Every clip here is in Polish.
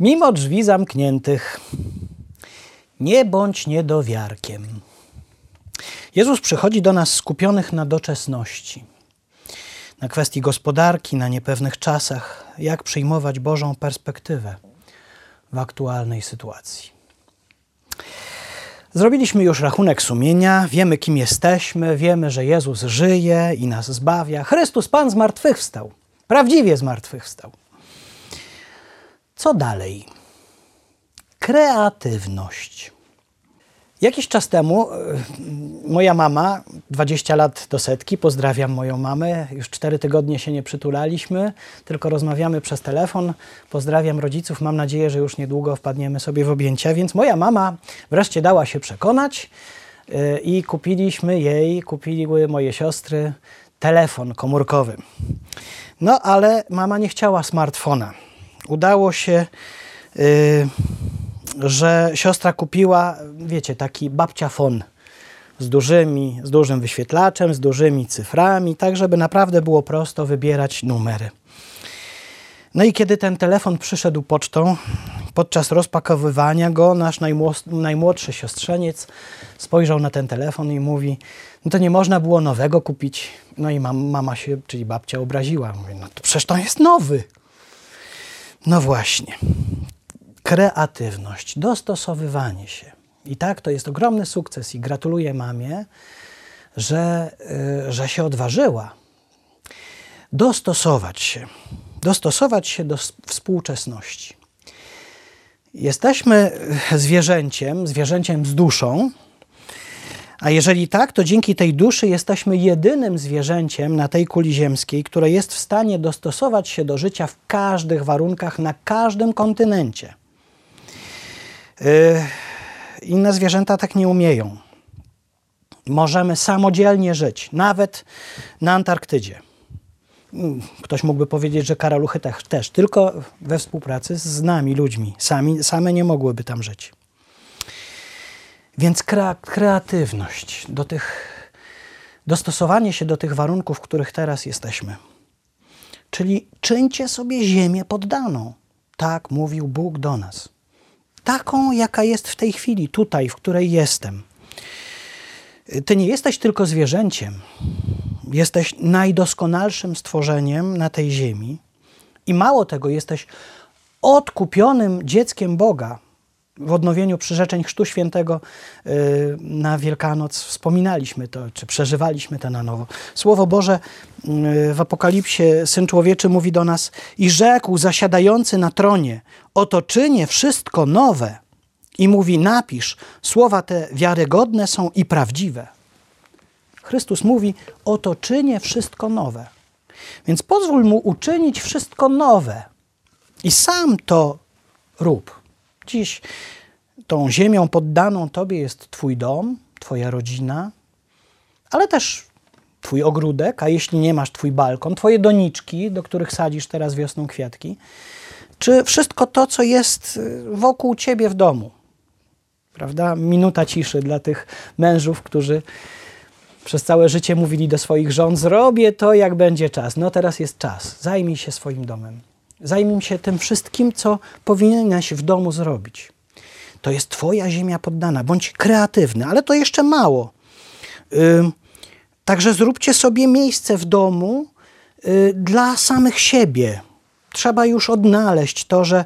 Mimo drzwi zamkniętych, nie bądź niedowiarkiem. Jezus przychodzi do nas skupionych na doczesności, na kwestii gospodarki, na niepewnych czasach, jak przyjmować Bożą perspektywę w aktualnej sytuacji. Zrobiliśmy już rachunek sumienia, wiemy kim jesteśmy, wiemy, że Jezus żyje i nas zbawia. Chrystus Pan zmartwychwstał, prawdziwie zmartwychwstał. Co dalej? Kreatywność. Jakiś czas temu e, moja mama, 20 lat do setki, pozdrawiam moją mamę, już 4 tygodnie się nie przytulaliśmy, tylko rozmawiamy przez telefon. Pozdrawiam rodziców, mam nadzieję, że już niedługo wpadniemy sobie w objęcia, więc moja mama wreszcie dała się przekonać e, i kupiliśmy jej, kupiły moje siostry telefon komórkowy. No ale mama nie chciała smartfona. Udało się. Yy, że siostra kupiła, wiecie, taki babcia fon z dużymi, z dużym wyświetlaczem, z dużymi cyframi, tak żeby naprawdę było prosto wybierać numery. No i kiedy ten telefon przyszedł pocztą, podczas rozpakowywania go, nasz najmłodszy siostrzeniec spojrzał na ten telefon i mówi, no to nie można było nowego kupić. No i mam, mama się, czyli babcia obraziła. Mówi, no to przecież to jest nowy. No właśnie kreatywność, dostosowywanie się. I tak, to jest ogromny sukces i gratuluję mamie, że, y, że się odważyła dostosować się, dostosować się do współczesności. Jesteśmy zwierzęciem, zwierzęciem z duszą, a jeżeli tak, to dzięki tej duszy jesteśmy jedynym zwierzęciem na tej kuli ziemskiej, które jest w stanie dostosować się do życia w każdych warunkach, na każdym kontynencie. Yy, inne zwierzęta tak nie umieją. Możemy samodzielnie żyć, nawet na Antarktydzie. Mm, ktoś mógłby powiedzieć, że karaluchy też, tylko we współpracy z nami, ludźmi. Sami, same nie mogłyby tam żyć. Więc kreatywność, do tych, dostosowanie się do tych warunków, w których teraz jesteśmy. Czyli czyńcie sobie ziemię poddaną. Tak mówił Bóg do nas taką, jaka jest w tej chwili, tutaj, w której jestem. Ty nie jesteś tylko zwierzęciem, jesteś najdoskonalszym stworzeniem na tej ziemi i mało tego, jesteś odkupionym dzieckiem Boga. W odnowieniu przyrzeczeń Chrztu Świętego y, na Wielkanoc wspominaliśmy to, czy przeżywaliśmy to na nowo. Słowo Boże y, w Apokalipsie Syn Człowieczy mówi do nas i rzekł zasiadający na tronie, oto czynię wszystko nowe. I mówi, napisz, słowa te wiarygodne są i prawdziwe. Chrystus mówi, oto czynię wszystko nowe. Więc pozwól mu uczynić wszystko nowe. I sam to rób. Dziś tą ziemią poddaną Tobie jest Twój dom, Twoja rodzina, ale też Twój ogródek, a jeśli nie masz Twój balkon, Twoje doniczki, do których sadzisz teraz wiosną kwiatki czy wszystko to, co jest y, wokół ciebie w domu. Prawda? Minuta ciszy dla tych mężów, którzy przez całe życie mówili do swoich żon: Zrobię to, jak będzie czas. No teraz jest czas. Zajmij się swoim domem. Zajmij się tym wszystkim, co powinieneś w domu zrobić. To jest Twoja ziemia poddana. Bądź kreatywny, ale to jeszcze mało. Yy, także zróbcie sobie miejsce w domu yy, dla samych siebie trzeba już odnaleźć to, że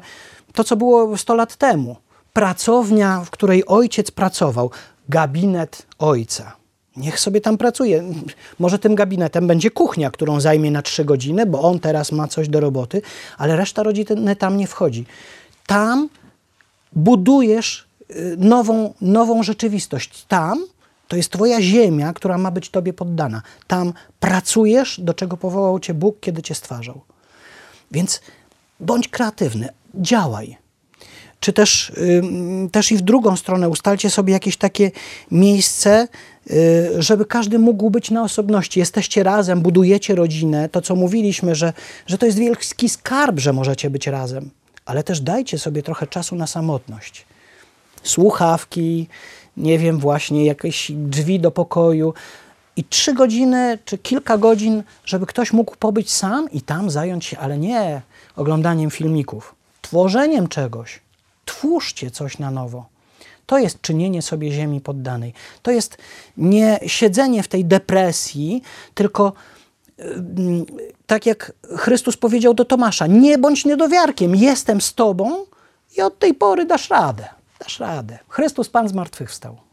to, co było 100 lat temu, pracownia, w której ojciec pracował, gabinet ojca. Niech sobie tam pracuje. Może tym gabinetem będzie kuchnia, którą zajmie na trzy godziny, bo on teraz ma coś do roboty, ale reszta rodziny tam nie wchodzi. Tam budujesz y, nową, nową rzeczywistość. Tam to jest Twoja ziemia, która ma być Tobie poddana. Tam pracujesz, do czego powołał Cię Bóg, kiedy Cię stwarzał. Więc bądź kreatywny, działaj. Czy też, też i w drugą stronę ustalcie sobie jakieś takie miejsce, żeby każdy mógł być na osobności. Jesteście razem, budujecie rodzinę. To, co mówiliśmy, że, że to jest wielki skarb, że możecie być razem. Ale też dajcie sobie trochę czasu na samotność. Słuchawki, nie wiem, właśnie jakieś drzwi do pokoju i trzy godziny czy kilka godzin, żeby ktoś mógł pobyć sam i tam zająć się, ale nie oglądaniem filmików, tworzeniem czegoś. Twórzcie coś na nowo. To jest czynienie sobie ziemi poddanej. To jest nie siedzenie w tej depresji, tylko tak jak Chrystus powiedział do Tomasza: Nie bądź niedowiarkiem, jestem z tobą i od tej pory dasz radę. Dasz radę. Chrystus Pan zmartwychwstał.